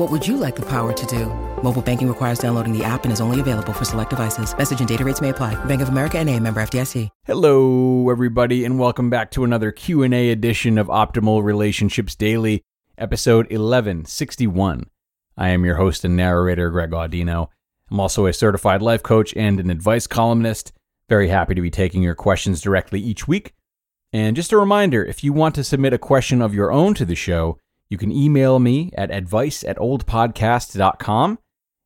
What would you like the power to do? Mobile banking requires downloading the app and is only available for select devices. Message and data rates may apply. Bank of America and a member FDIC. Hello, everybody, and welcome back to another Q&A edition of Optimal Relationships Daily, episode 1161. I am your host and narrator, Greg Audino. I'm also a certified life coach and an advice columnist. Very happy to be taking your questions directly each week. And just a reminder, if you want to submit a question of your own to the show, you can email me at advice at oldpodcast.com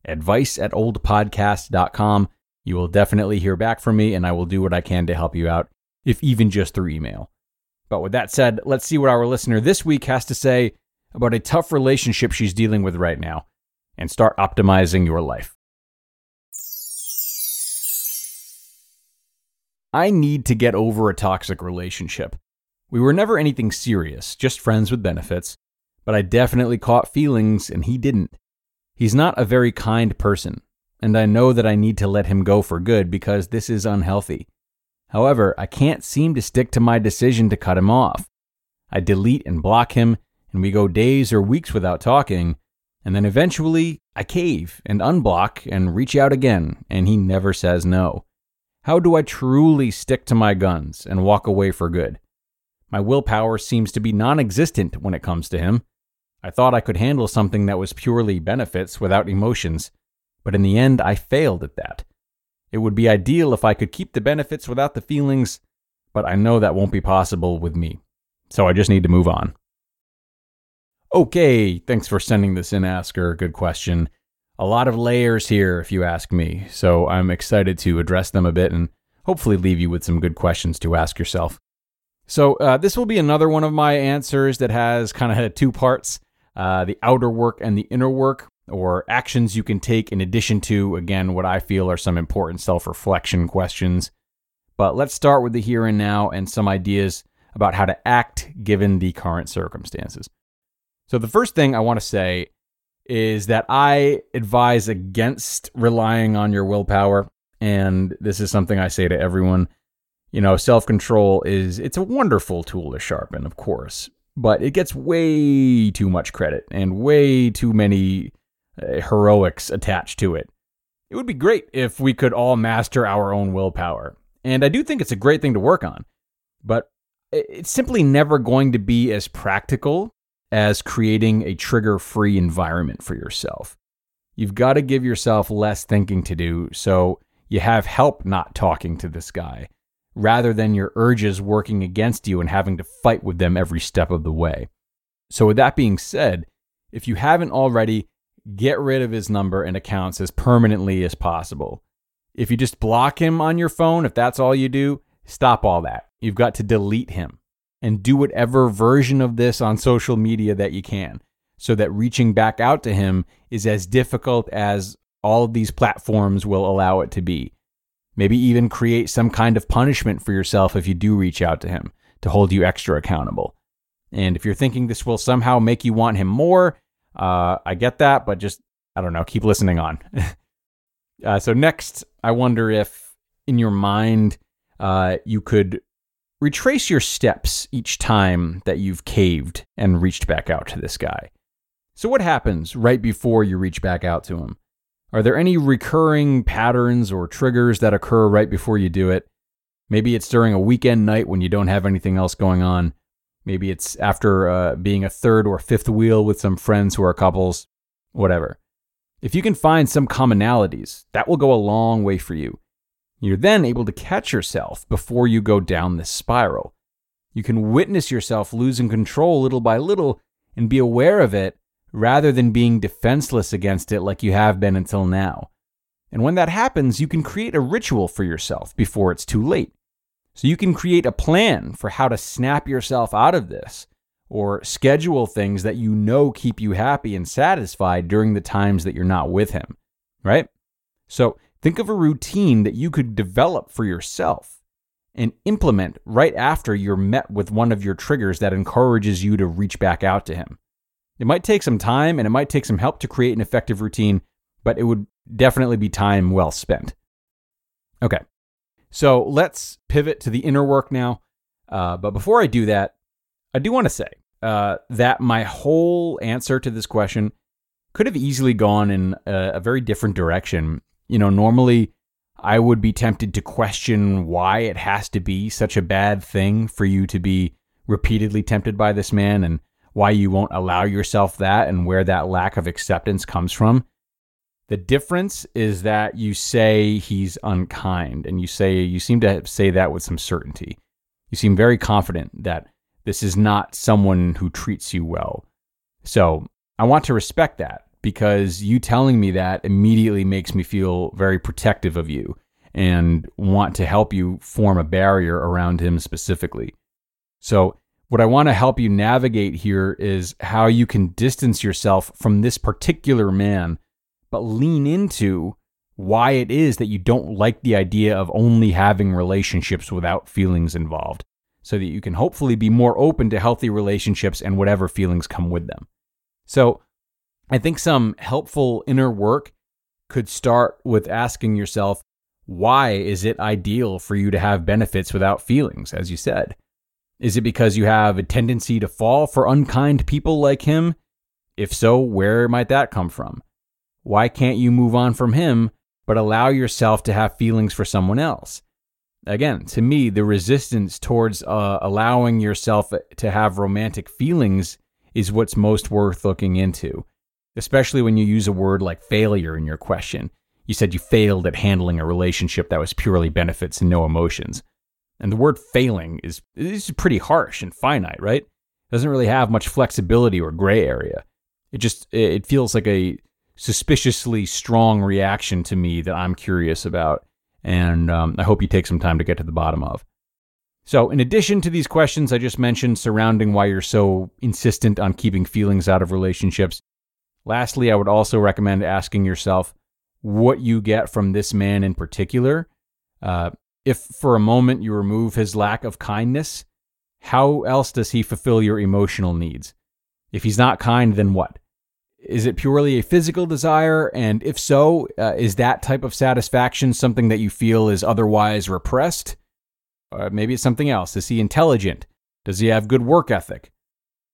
advice at oldpodcast.com. You will definitely hear back from me, and I will do what I can to help you out, if even just through email. But with that said, let's see what our listener this week has to say about a tough relationship she's dealing with right now and start optimizing your life. I need to get over a toxic relationship. We were never anything serious, just friends with benefits, but I definitely caught feelings and he didn't. He's not a very kind person, and I know that I need to let him go for good because this is unhealthy. However, I can't seem to stick to my decision to cut him off. I delete and block him, and we go days or weeks without talking, and then eventually I cave and unblock and reach out again, and he never says no. How do I truly stick to my guns and walk away for good? My willpower seems to be non existent when it comes to him. I thought I could handle something that was purely benefits without emotions, but in the end, I failed at that. It would be ideal if I could keep the benefits without the feelings, but I know that won't be possible with me. So I just need to move on. Okay, thanks for sending this in, Asker. Good question. A lot of layers here, if you ask me, so I'm excited to address them a bit and hopefully leave you with some good questions to ask yourself. So, uh, this will be another one of my answers that has kind of two parts uh, the outer work and the inner work, or actions you can take in addition to, again, what I feel are some important self reflection questions. But let's start with the here and now and some ideas about how to act given the current circumstances. So, the first thing I want to say is that I advise against relying on your willpower. And this is something I say to everyone. You know, self control is, it's a wonderful tool to sharpen, of course but it gets way too much credit and way too many uh, heroics attached to it. It would be great if we could all master our own willpower. And I do think it's a great thing to work on, but it's simply never going to be as practical as creating a trigger free environment for yourself. You've got to give yourself less thinking to do so you have help not talking to this guy rather than your urges working against you and having to fight with them every step of the way. So, with that being said, if you haven't already, get rid of his number and accounts as permanently as possible. If you just block him on your phone, if that's all you do, stop all that. You've got to delete him and do whatever version of this on social media that you can so that reaching back out to him is as difficult as all of these platforms will allow it to be. Maybe even create some kind of punishment for yourself if you do reach out to him to hold you extra accountable. And if you're thinking this will somehow make you want him more, uh, I get that, but just, I don't know, keep listening on. uh, so, next, I wonder if in your mind uh, you could retrace your steps each time that you've caved and reached back out to this guy. So, what happens right before you reach back out to him? Are there any recurring patterns or triggers that occur right before you do it? Maybe it's during a weekend night when you don't have anything else going on. Maybe it's after uh, being a third or fifth wheel with some friends who are couples, whatever. If you can find some commonalities, that will go a long way for you. You're then able to catch yourself before you go down this spiral. You can witness yourself losing control little by little and be aware of it rather than being defenseless against it like you have been until now. And when that happens, you can create a ritual for yourself before it's too late. So you can create a plan for how to snap yourself out of this or schedule things that you know keep you happy and satisfied during the times that you're not with him, right? So think of a routine that you could develop for yourself and implement right after you're met with one of your triggers that encourages you to reach back out to him. It might take some time and it might take some help to create an effective routine, but it would definitely be time well spent. Okay, so let's pivot to the inner work now. Uh, but before I do that, I do want to say uh, that my whole answer to this question could have easily gone in a, a very different direction. You know, normally I would be tempted to question why it has to be such a bad thing for you to be repeatedly tempted by this man and why you won't allow yourself that and where that lack of acceptance comes from. The difference is that you say he's unkind and you say you seem to say that with some certainty. You seem very confident that this is not someone who treats you well. So, I want to respect that because you telling me that immediately makes me feel very protective of you and want to help you form a barrier around him specifically. So, what I want to help you navigate here is how you can distance yourself from this particular man, but lean into why it is that you don't like the idea of only having relationships without feelings involved, so that you can hopefully be more open to healthy relationships and whatever feelings come with them. So, I think some helpful inner work could start with asking yourself, why is it ideal for you to have benefits without feelings, as you said? Is it because you have a tendency to fall for unkind people like him? If so, where might that come from? Why can't you move on from him, but allow yourself to have feelings for someone else? Again, to me, the resistance towards uh, allowing yourself to have romantic feelings is what's most worth looking into especially when you use a word like failure in your question. You said you failed at handling a relationship that was purely benefits and no emotions. And the word failing is, is pretty harsh and finite, right? It doesn't really have much flexibility or gray area. It just it feels like a suspiciously strong reaction to me that I'm curious about, and um, I hope you take some time to get to the bottom of. So, in addition to these questions I just mentioned surrounding why you're so insistent on keeping feelings out of relationships, Lastly, I would also recommend asking yourself what you get from this man in particular. Uh, if for a moment you remove his lack of kindness, how else does he fulfill your emotional needs? If he's not kind, then what? Is it purely a physical desire? And if so, uh, is that type of satisfaction something that you feel is otherwise repressed? Uh, maybe it's something else. Is he intelligent? Does he have good work ethic?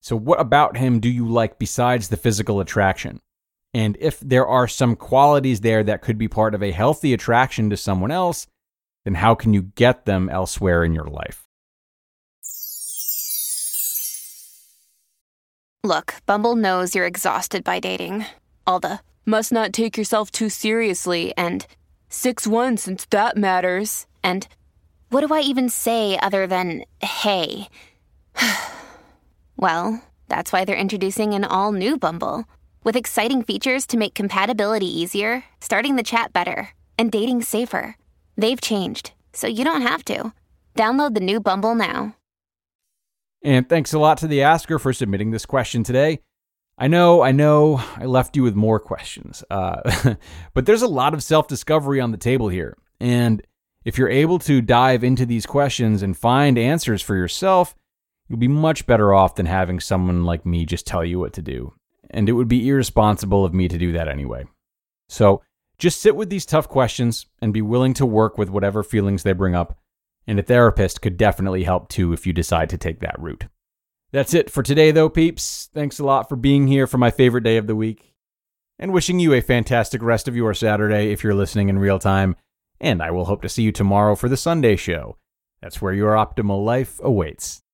So, what about him do you like besides the physical attraction? And if there are some qualities there that could be part of a healthy attraction to someone else, then how can you get them elsewhere in your life? Look, Bumble knows you're exhausted by dating. All the must not take yourself too seriously and 6 1 since that matters. And what do I even say other than hey? Well, that's why they're introducing an all new Bumble with exciting features to make compatibility easier, starting the chat better, and dating safer. They've changed, so you don't have to. Download the new Bumble now. And thanks a lot to the asker for submitting this question today. I know, I know, I left you with more questions, uh, but there's a lot of self discovery on the table here. And if you're able to dive into these questions and find answers for yourself, You'll be much better off than having someone like me just tell you what to do. And it would be irresponsible of me to do that anyway. So just sit with these tough questions and be willing to work with whatever feelings they bring up. And a therapist could definitely help too if you decide to take that route. That's it for today, though, peeps. Thanks a lot for being here for my favorite day of the week. And wishing you a fantastic rest of your Saturday if you're listening in real time. And I will hope to see you tomorrow for the Sunday show. That's where your optimal life awaits.